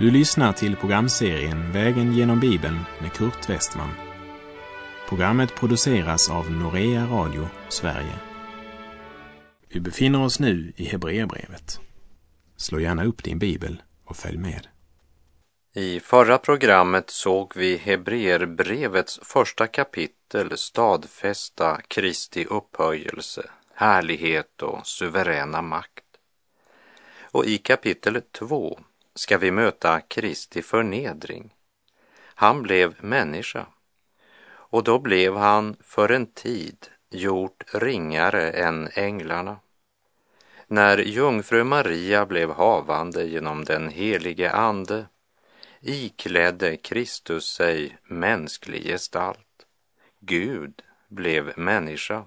Du lyssnar till programserien Vägen genom Bibeln med Kurt Westman. Programmet produceras av Norea Radio Sverige. Vi befinner oss nu i Hebreerbrevet. Slå gärna upp din bibel och följ med. I förra programmet såg vi Hebreerbrevets första kapitel stadfästa Kristi upphöjelse, härlighet och suveräna makt. Och i kapitel 2 ska vi möta Kristi förnedring. Han blev människa och då blev han för en tid gjort ringare än änglarna. När jungfru Maria blev havande genom den helige Ande iklädde Kristus sig mänsklig gestalt. Gud blev människa.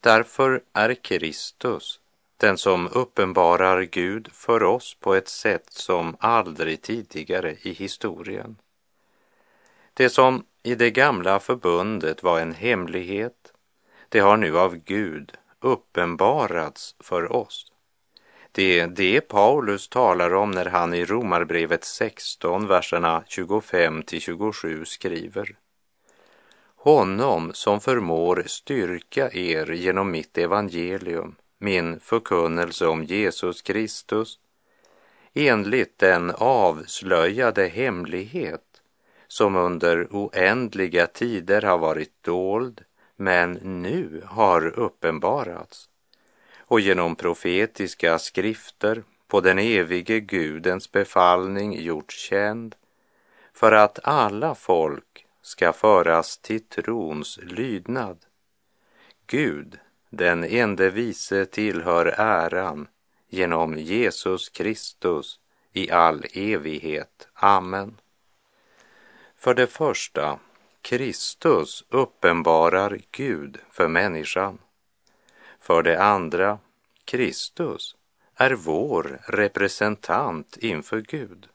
Därför är Kristus den som uppenbarar Gud för oss på ett sätt som aldrig tidigare i historien. Det som i det gamla förbundet var en hemlighet, det har nu av Gud uppenbarats för oss. Det är det Paulus talar om när han i Romarbrevet 16, verserna 25 till 27 skriver. Honom som förmår styrka er genom mitt evangelium min förkunnelse om Jesus Kristus enligt den avslöjade hemlighet som under oändliga tider har varit dold men nu har uppenbarats och genom profetiska skrifter på den evige Gudens befallning gjorts känd för att alla folk ska föras till trons lydnad. Gud den ende vise tillhör äran genom Jesus Kristus i all evighet. Amen. För det första, Kristus uppenbarar Gud för människan. För det andra, Kristus är vår representant inför Gud.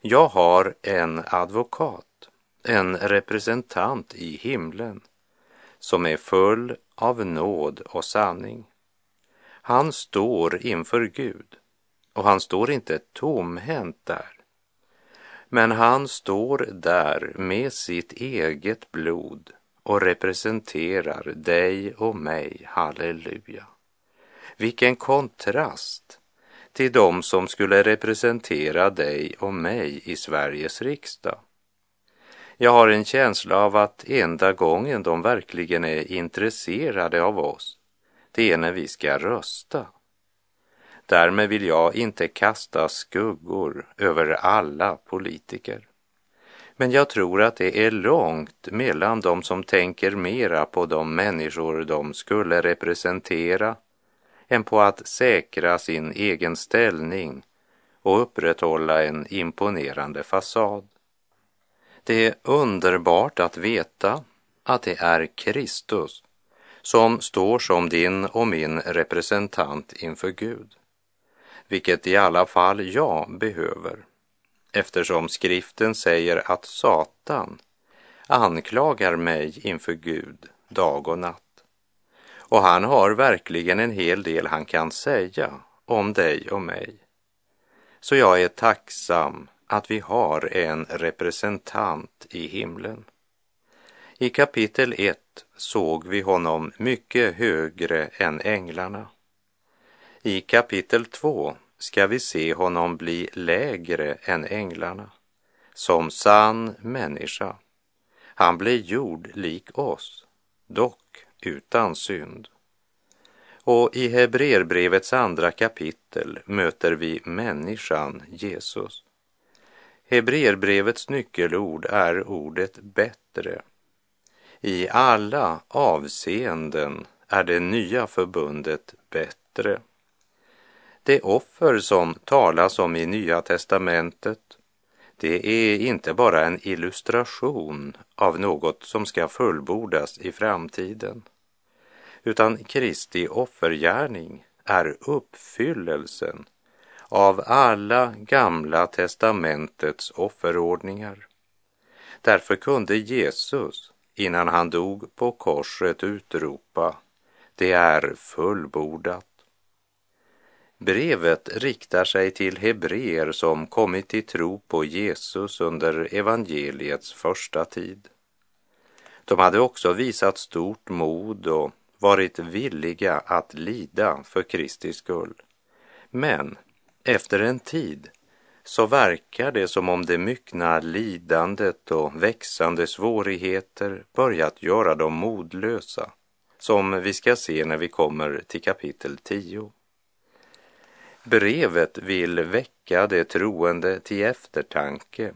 Jag har en advokat, en representant i himlen som är full av nåd och sanning. Han står inför Gud och han står inte tomhänt där. Men han står där med sitt eget blod och representerar dig och mig, halleluja. Vilken kontrast till de som skulle representera dig och mig i Sveriges riksdag. Jag har en känsla av att enda gången de verkligen är intresserade av oss, det är när vi ska rösta. Därmed vill jag inte kasta skuggor över alla politiker. Men jag tror att det är långt mellan de som tänker mera på de människor de skulle representera än på att säkra sin egen ställning och upprätthålla en imponerande fasad. Det är underbart att veta att det är Kristus som står som din och min representant inför Gud, vilket i alla fall jag behöver, eftersom skriften säger att Satan anklagar mig inför Gud dag och natt. Och han har verkligen en hel del han kan säga om dig och mig. Så jag är tacksam att vi har en representant i himlen. I kapitel 1 såg vi honom mycket högre än änglarna. I kapitel 2 ska vi se honom bli lägre än änglarna, som sann människa. Han blir gjord lik oss, dock utan synd. Och i Hebreerbrevets andra kapitel möter vi människan Jesus. Hebreerbrevets nyckelord är ordet bättre. I alla avseenden är det nya förbundet bättre. Det offer som talas om i Nya testamentet, det är inte bara en illustration av något som ska fullbordas i framtiden, utan Kristi offergärning är uppfyllelsen av alla gamla testamentets offerordningar. Därför kunde Jesus innan han dog på korset utropa det är fullbordat. Brevet riktar sig till hebreer som kommit till tro på Jesus under evangeliets första tid. De hade också visat stort mod och varit villiga att lida för Kristi skull. Men efter en tid så verkar det som om det myckna lidandet och växande svårigheter börjat göra dem modlösa, som vi ska se när vi kommer till kapitel 10. Brevet vill väcka de troende till eftertanke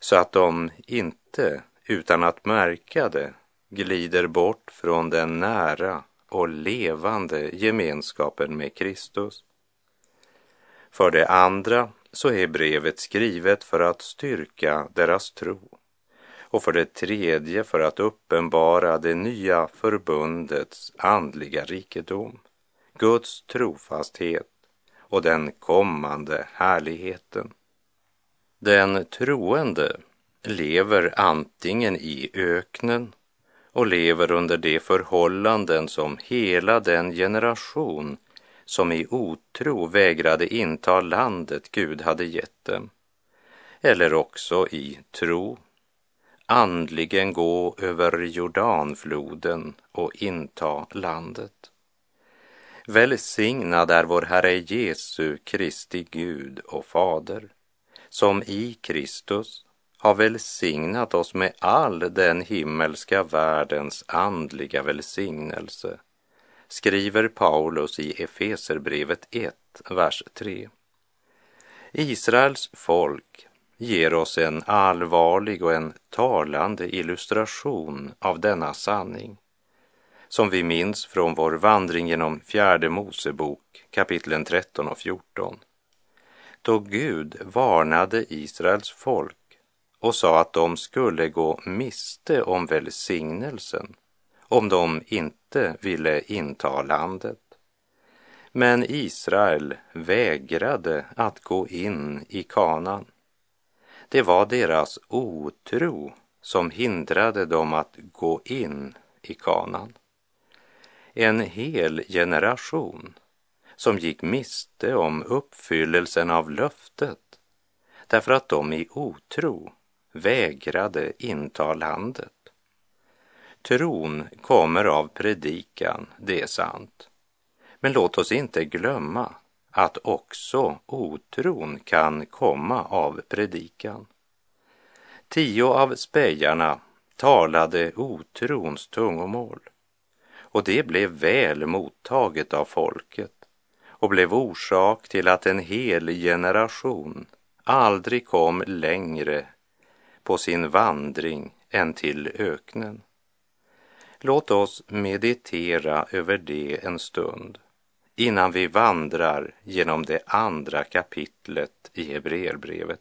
så att de inte, utan att märka det, glider bort från den nära och levande gemenskapen med Kristus. För det andra så är brevet skrivet för att styrka deras tro och för det tredje för att uppenbara det nya förbundets andliga rikedom, Guds trofasthet och den kommande härligheten. Den troende lever antingen i öknen och lever under de förhållanden som hela den generation som i otro vägrade inta landet Gud hade gett dem, eller också i tro andligen gå över Jordanfloden och inta landet. Välsignad är vår Herre Jesu Kristi Gud och Fader, som i Kristus har välsignat oss med all den himmelska världens andliga välsignelse, skriver Paulus i Efeserbrevet 1, vers 3. Israels folk ger oss en allvarlig och en talande illustration av denna sanning som vi minns från vår vandring genom fjärde Mosebok kapitlen 13 och 14. Då Gud varnade Israels folk och sa att de skulle gå miste om välsignelsen om de inte ville inta landet. Men Israel vägrade att gå in i kanan. Det var deras otro som hindrade dem att gå in i kanan. En hel generation som gick miste om uppfyllelsen av löftet därför att de i otro vägrade inta landet. Tron kommer av predikan, det är sant. Men låt oss inte glömma att också otron kan komma av predikan. Tio av spejarna talade otrons tungomål och det blev väl mottaget av folket och blev orsak till att en hel generation aldrig kom längre på sin vandring än till öknen. Låt oss meditera över det en stund innan vi vandrar genom det andra kapitlet i Hebreerbrevet.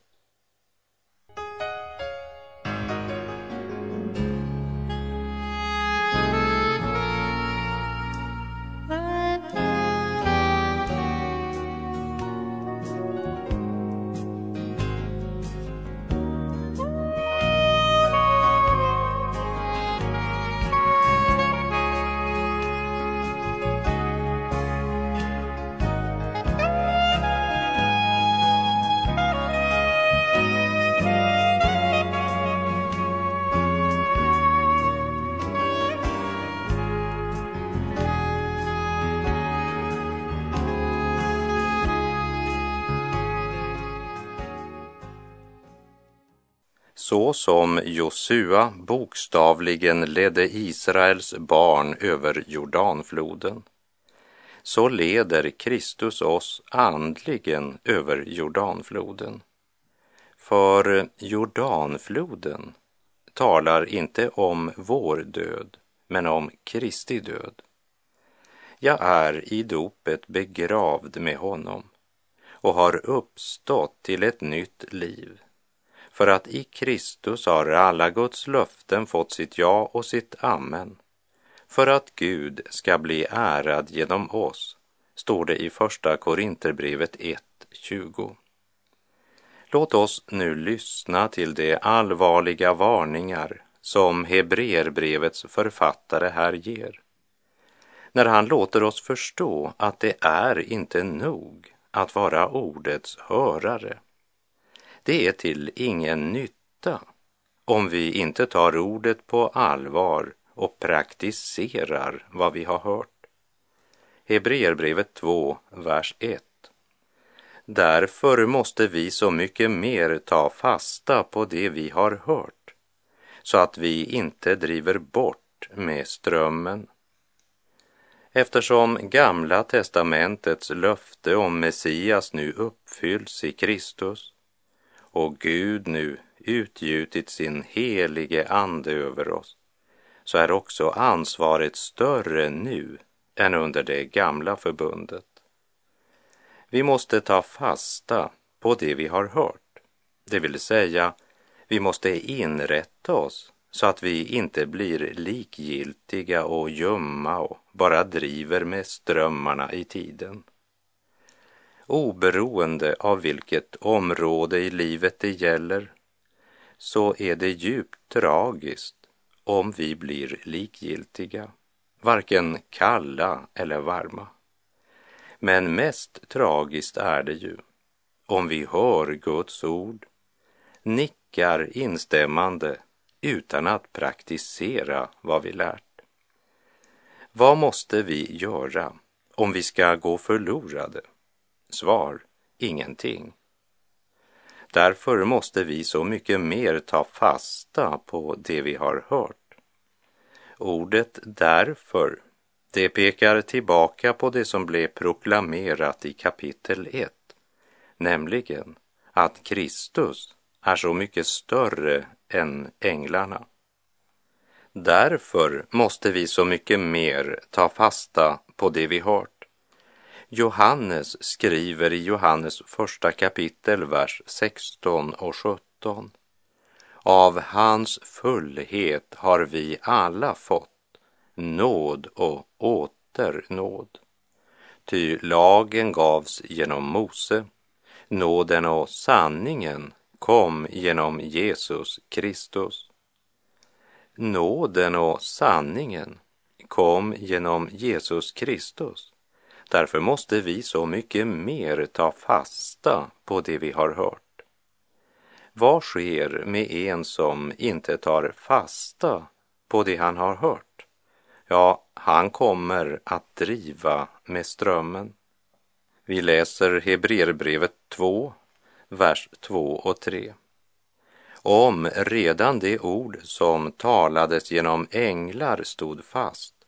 Så som Josua bokstavligen ledde Israels barn över Jordanfloden, så leder Kristus oss andligen över Jordanfloden. För Jordanfloden talar inte om vår död, men om Kristi död. Jag är i dopet begravd med honom och har uppstått till ett nytt liv för att i Kristus har alla Guds löften fått sitt ja och sitt amen. För att Gud ska bli ärad genom oss, står det i Första Korinterbrevet 1.20. Låt oss nu lyssna till de allvarliga varningar som Hebreerbrevets författare här ger. när han låter oss förstå att det är inte nog att vara ordets hörare. Det är till ingen nytta om vi inte tar ordet på allvar och praktiserar vad vi har hört. Hebreerbrevet 2, vers 1. Därför måste vi så mycket mer ta fasta på det vi har hört, så att vi inte driver bort med strömmen. Eftersom Gamla testamentets löfte om Messias nu uppfylls i Kristus och Gud nu utgjutit sin helige ande över oss, så är också ansvaret större nu än under det gamla förbundet. Vi måste ta fasta på det vi har hört, det vill säga vi måste inrätta oss så att vi inte blir likgiltiga och ljumma och bara driver med strömmarna i tiden. Oberoende av vilket område i livet det gäller så är det djupt tragiskt om vi blir likgiltiga, varken kalla eller varma. Men mest tragiskt är det ju om vi hör Guds ord, nickar instämmande utan att praktisera vad vi lärt. Vad måste vi göra om vi ska gå förlorade? Svar, ingenting. Därför måste vi så mycket mer ta fasta på det vi har hört. Ordet därför, det pekar tillbaka på det som blev proklamerat i kapitel 1, nämligen att Kristus är så mycket större än änglarna. Därför måste vi så mycket mer ta fasta på det vi hört. Johannes skriver i Johannes första kapitel, vers 16 och 17. Av hans fullhet har vi alla fått nåd och åter nåd. Ty lagen gavs genom Mose, nåden och sanningen kom genom Jesus Kristus. Nåden och sanningen kom genom Jesus Kristus. Därför måste vi så mycket mer ta fasta på det vi har hört. Vad sker med en som inte tar fasta på det han har hört? Ja, han kommer att driva med strömmen. Vi läser Hebreerbrevet 2, vers 2 och 3. Om redan det ord som talades genom änglar stod fast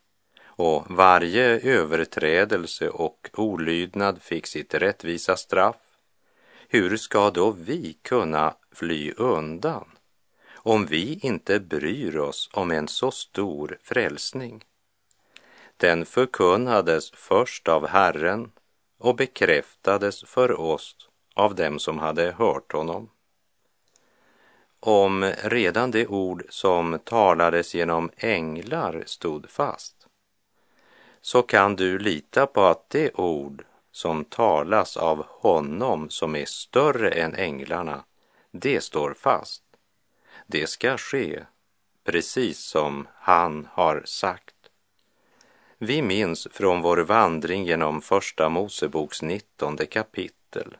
och varje överträdelse och olydnad fick sitt rättvisa straff, hur ska då vi kunna fly undan om vi inte bryr oss om en så stor frälsning? Den förkunnades först av Herren och bekräftades för oss av dem som hade hört honom. Om redan det ord som talades genom änglar stod fast, så kan du lita på att det ord som talas av honom som är större än änglarna, det står fast. Det ska ske precis som han har sagt. Vi minns från vår vandring genom Första Moseboks 19 kapitel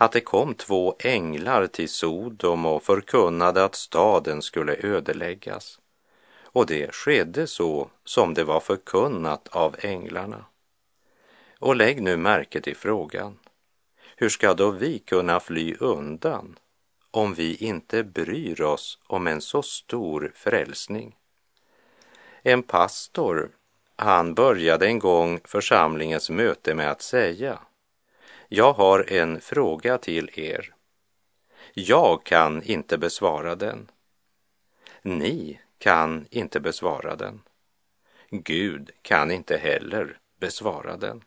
att det kom två änglar till Sodom och förkunnade att staden skulle ödeläggas. Och det skedde så som det var förkunnat av änglarna. Och lägg nu märke till frågan. Hur ska då vi kunna fly undan om vi inte bryr oss om en så stor frälsning? En pastor, han började en gång församlingens möte med att säga jag har en fråga till er. Jag kan inte besvara den. Ni kan inte besvara den. Gud kan inte heller besvara den.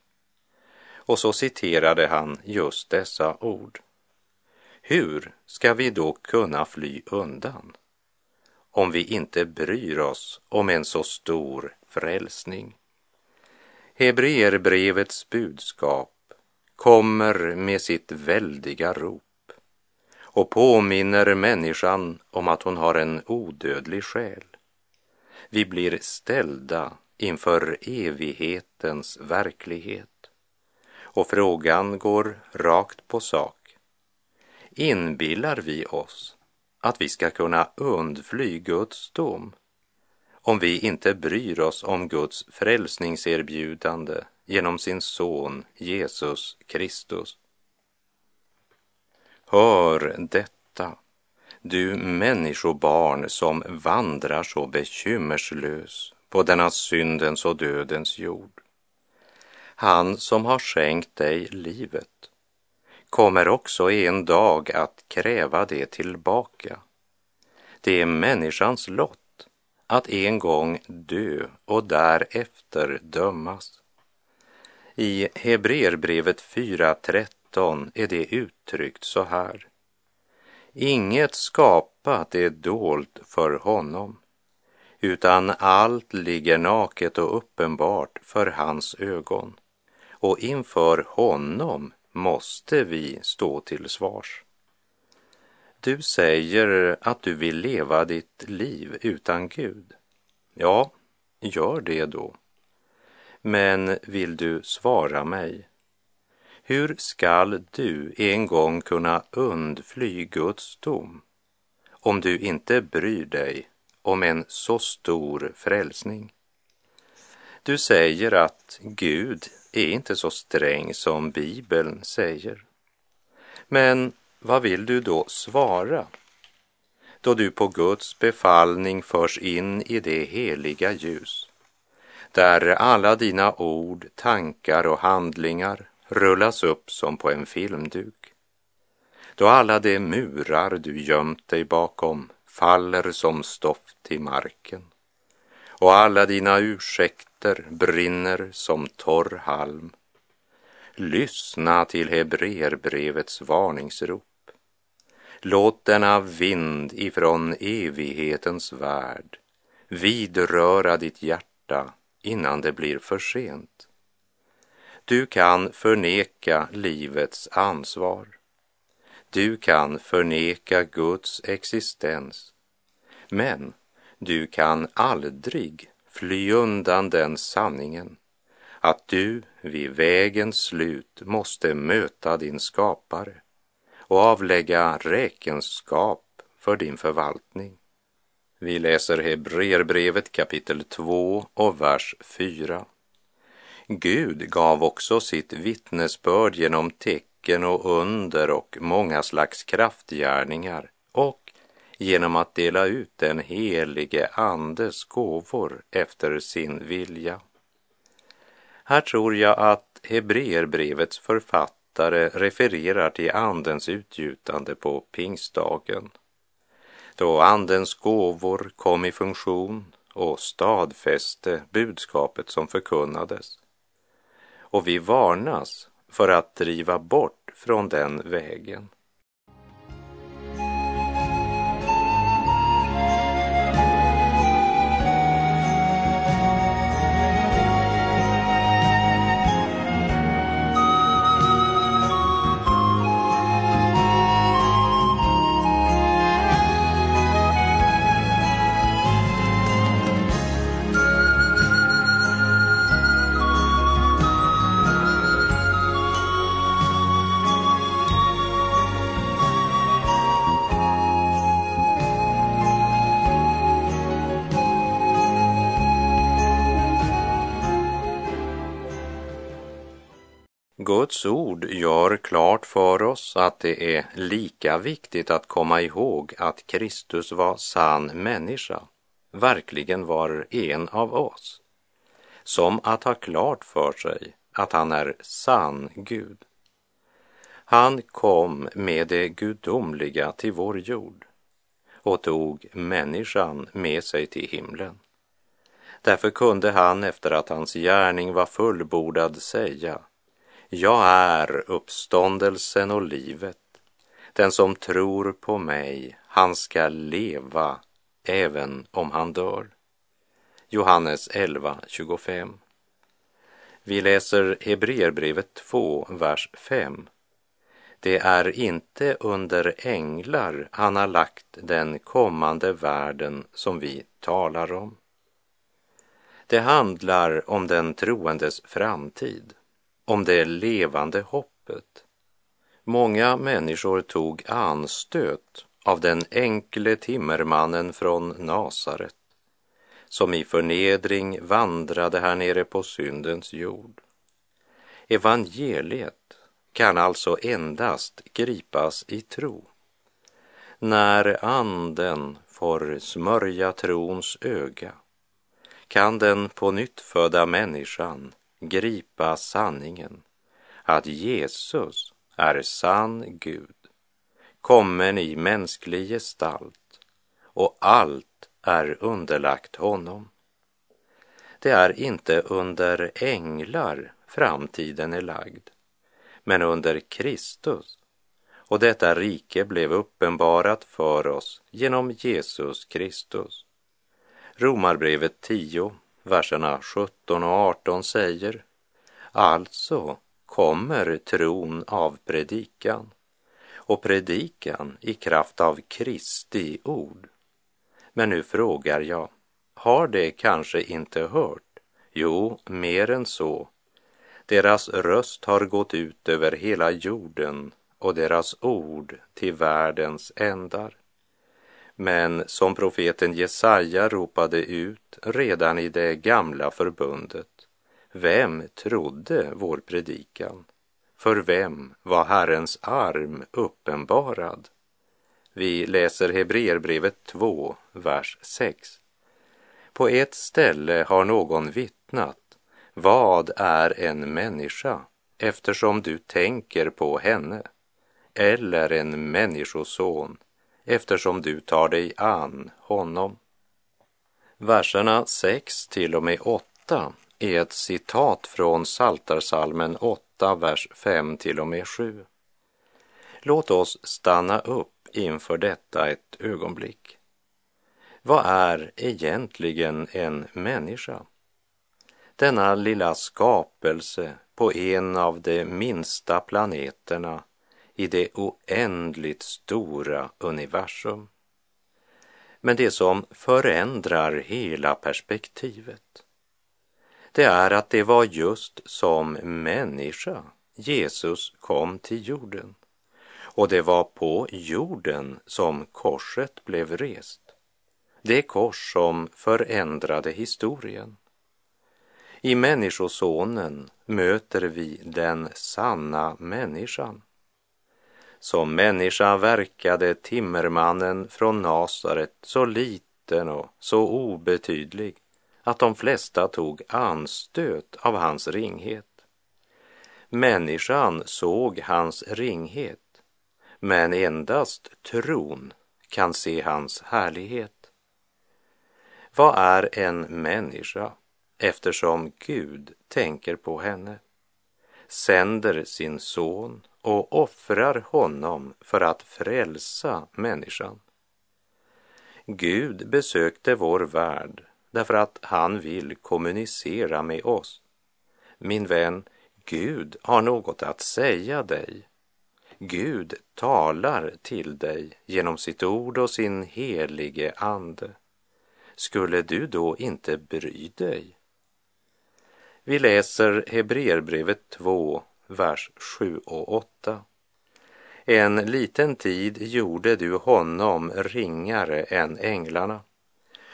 Och så citerade han just dessa ord. Hur ska vi då kunna fly undan om vi inte bryr oss om en så stor frälsning? Hebreerbrevets budskap kommer med sitt väldiga rop och påminner människan om att hon har en odödlig själ. Vi blir ställda inför evighetens verklighet. Och frågan går rakt på sak. Inbillar vi oss att vi ska kunna undfly Guds dom om vi inte bryr oss om Guds frälsningserbjudande genom sin son Jesus Kristus? Hör detta, du människobarn som vandrar så bekymmerslös på denna syndens och dödens jord. Han som har skänkt dig livet kommer också en dag att kräva det tillbaka. Det är människans lott att en gång dö och därefter dömas. I Hebreerbrevet 4.13 är det uttryckt så här. Inget skapat är dolt för honom, utan allt ligger naket och uppenbart för hans ögon och inför honom måste vi stå till svars. Du säger att du vill leva ditt liv utan Gud. Ja, gör det då. Men vill du svara mig? Hur skall du en gång kunna undfly Guds dom om du inte bryr dig om en så stor frälsning? Du säger att Gud är inte så sträng som Bibeln säger. Men vad vill du då svara då du på Guds befallning förs in i det heliga ljus där alla dina ord, tankar och handlingar rullas upp som på en filmduk. Då alla de murar du gömt dig bakom faller som stoft till marken och alla dina ursäkter brinner som torr halm. Lyssna till Hebreerbrevets varningsrop. Låt denna vind ifrån evighetens värld vidröra ditt hjärta innan det blir för sent. Du kan förneka livets ansvar. Du kan förneka Guds existens. Men du kan aldrig fly undan den sanningen att du vid vägens slut måste möta din skapare och avlägga räkenskap för din förvaltning. Vi läser Hebreerbrevet kapitel 2 och vers 4. Gud gav också sitt vittnesbörd genom tecken och under och många slags kraftgärningar och genom att dela ut den helige Andes gåvor efter sin vilja. Här tror jag att Hebreerbrevets författare refererar till Andens utgjutande på pingstdagen, då Andens gåvor kom i funktion och stadfäste budskapet som förkunnades. Och vi varnas för att driva bort från den vägen. Guds ord gör klart för oss att det är lika viktigt att komma ihåg att Kristus var sann människa, verkligen var en av oss, som att ha klart för sig att han är sann Gud. Han kom med det gudomliga till vår jord och tog människan med sig till himlen. Därför kunde han efter att hans gärning var fullbordad säga jag är uppståndelsen och livet. Den som tror på mig, han ska leva även om han dör. Johannes 11.25. Vi läser Hebreerbrevet 2, vers 5. Det är inte under änglar han har lagt den kommande världen som vi talar om. Det handlar om den troendes framtid, om det levande hoppet. Många människor tog anstöt av den enkle timmermannen från Nasaret som i förnedring vandrade här nere på syndens jord. Evangeliet kan alltså endast gripas i tro. När anden får smörja trons öga kan den på nytt födda människan gripa sanningen att Jesus är sann Gud, kommen i mänsklig gestalt och allt är underlagt honom. Det är inte under änglar framtiden är lagd, men under Kristus. Och detta rike blev uppenbarat för oss genom Jesus Kristus. Romarbrevet 10, verserna 17 och 18 säger Alltså kommer tron av predikan och predikan i kraft av Kristi ord. Men nu frågar jag, har det kanske inte hört? Jo, mer än så. Deras röst har gått ut över hela jorden och deras ord till världens ändar. Men som profeten Jesaja ropade ut redan i det gamla förbundet, vem trodde vår predikan? För vem var Herrens arm uppenbarad? Vi läser Hebreerbrevet 2, vers 6. På ett ställe har någon vittnat, vad är en människa eftersom du tänker på henne? Eller en människoson eftersom du tar dig an honom. Verserna 6 till och med 8 är ett citat från Saltarsalmen 8, vers 5 till och med 7. Låt oss stanna upp inför detta ett ögonblick. Vad är egentligen en människa? Denna lilla skapelse på en av de minsta planeterna i det oändligt stora universum. Men det som förändrar hela perspektivet, det är att det var just som människa Jesus kom till jorden. Och det var på jorden som korset blev rest. Det kors som förändrade historien. I Människosonen möter vi den sanna människan som människa verkade timmermannen från Nasaret så liten och så obetydlig att de flesta tog anstöt av hans ringhet. Människan såg hans ringhet, men endast tron kan se hans härlighet. Vad är en människa eftersom Gud tänker på henne, sänder sin son och offrar honom för att frälsa människan. Gud besökte vår värld därför att han vill kommunicera med oss. Min vän, Gud har något att säga dig. Gud talar till dig genom sitt ord och sin helige ande. Skulle du då inte bry dig? Vi läser Hebreerbrevet 2, vers 7 och 8. En liten tid gjorde du honom ringare än änglarna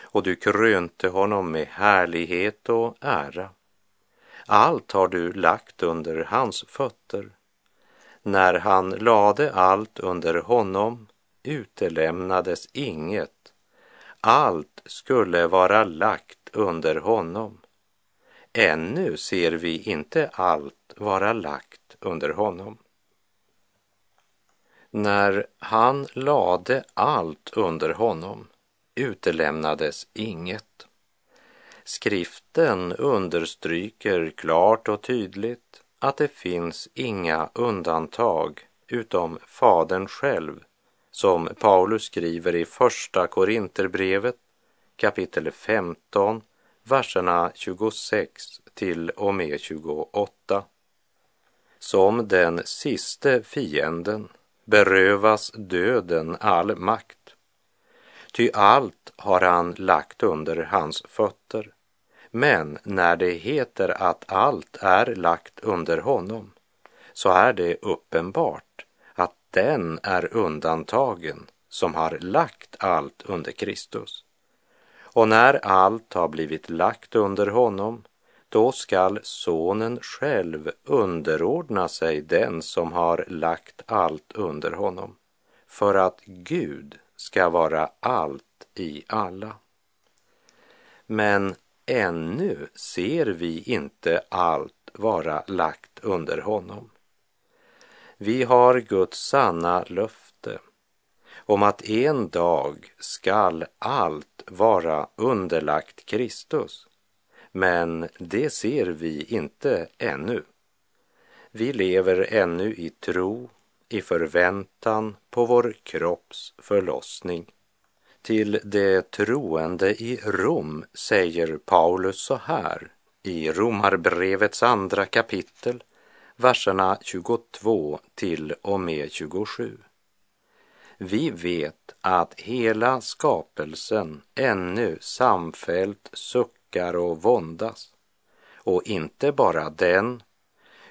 och du krönte honom med härlighet och ära. Allt har du lagt under hans fötter. När han lade allt under honom utelämnades inget. Allt skulle vara lagt under honom. Ännu ser vi inte allt vara lagt under honom. När han lade allt under honom utelämnades inget. Skriften understryker klart och tydligt att det finns inga undantag utom Fadern själv, som Paulus skriver i Första Korinterbrevet kapitel 15, verserna 26 till och med 28 som den siste fienden berövas döden all makt. Ty allt har han lagt under hans fötter. Men när det heter att allt är lagt under honom så är det uppenbart att den är undantagen som har lagt allt under Kristus. Och när allt har blivit lagt under honom, då skall sonen själv underordna sig den som har lagt allt under honom, för att Gud ska vara allt i alla. Men ännu ser vi inte allt vara lagt under honom. Vi har Guds sanna löfte om att en dag skall allt vara underlagt Kristus. Men det ser vi inte ännu. Vi lever ännu i tro, i förväntan på vår kropps förlossning. Till det troende i Rom säger Paulus så här i Romarbrevets andra kapitel, verserna 22 till och med 27. Vi vet att hela skapelsen ännu samfällt suckar och våndas. Och inte bara den,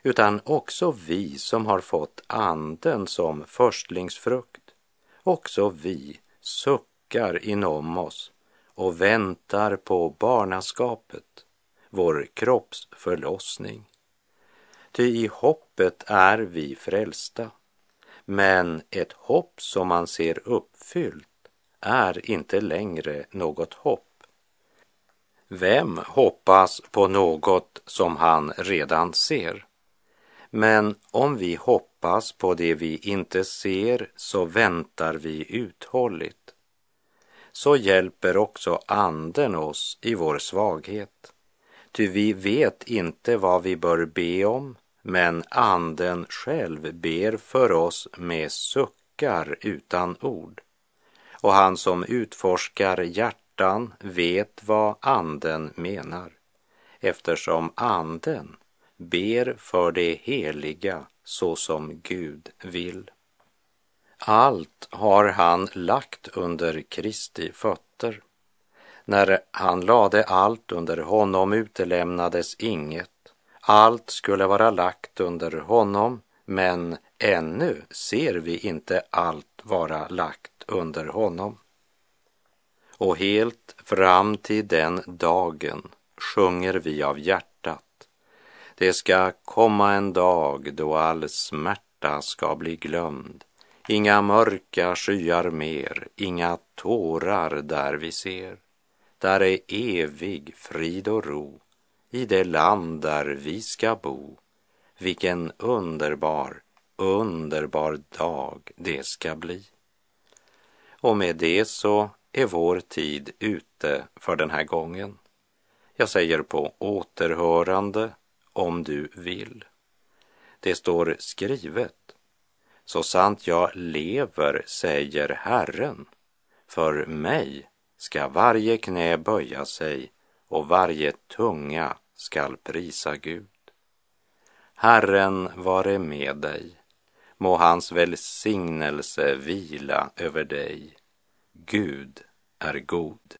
utan också vi som har fått anden som förstlingsfrukt. Också vi suckar inom oss och väntar på barnaskapet, vår kropps förlossning. Ty i hoppet är vi frälsta. Men ett hopp som man ser uppfyllt är inte längre något hopp. Vem hoppas på något som han redan ser? Men om vi hoppas på det vi inte ser så väntar vi uthålligt. Så hjälper också anden oss i vår svaghet. Ty vi vet inte vad vi bör be om men anden själv ber för oss med suckar utan ord. Och han som utforskar hjärtan vet vad anden menar, eftersom anden ber för det heliga så som Gud vill. Allt har han lagt under Kristi fötter. När han lade allt under honom utelämnades inget allt skulle vara lagt under honom, men ännu ser vi inte allt vara lagt under honom. Och helt fram till den dagen sjunger vi av hjärtat. Det ska komma en dag då all smärta ska bli glömd. Inga mörka skyar mer, inga tårar där vi ser. Där är evig frid och ro i det land där vi ska bo. Vilken underbar, underbar dag det ska bli. Och med det så är vår tid ute för den här gången. Jag säger på återhörande om du vill. Det står skrivet. Så sant jag lever, säger Herren, för mig ska varje knä böja sig och varje tunga skall prisa Gud. Herren vare med dig. Må hans välsignelse vila över dig. Gud är god.